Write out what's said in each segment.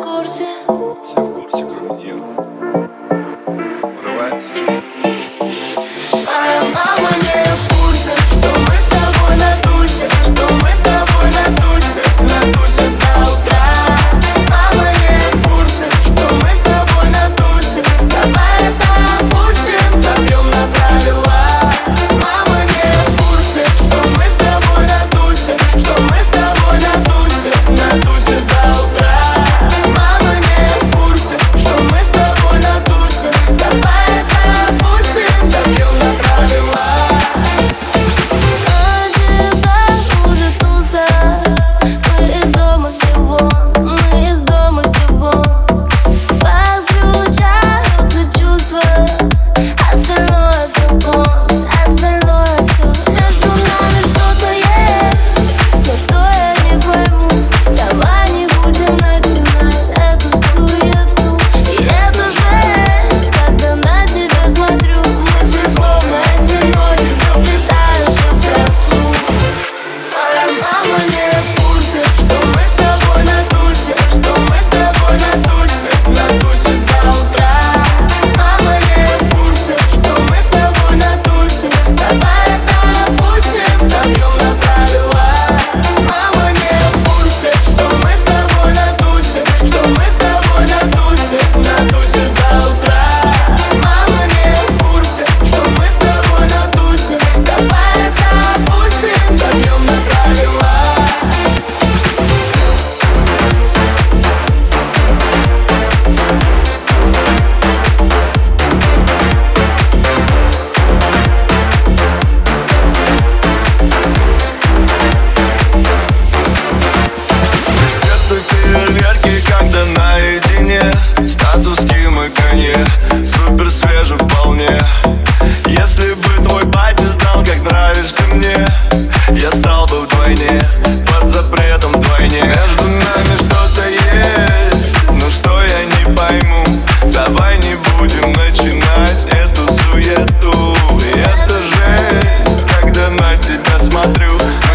курсе. Все в курсе, кроме нее. Врываемся. Hasta luego.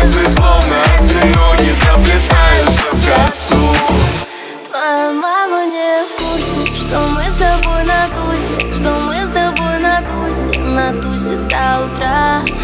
мысли словно змеюги заплетаются косу. Твоя мама не в что мы с тобой на тусе Что мы с тобой на тусе, на тусе до утра.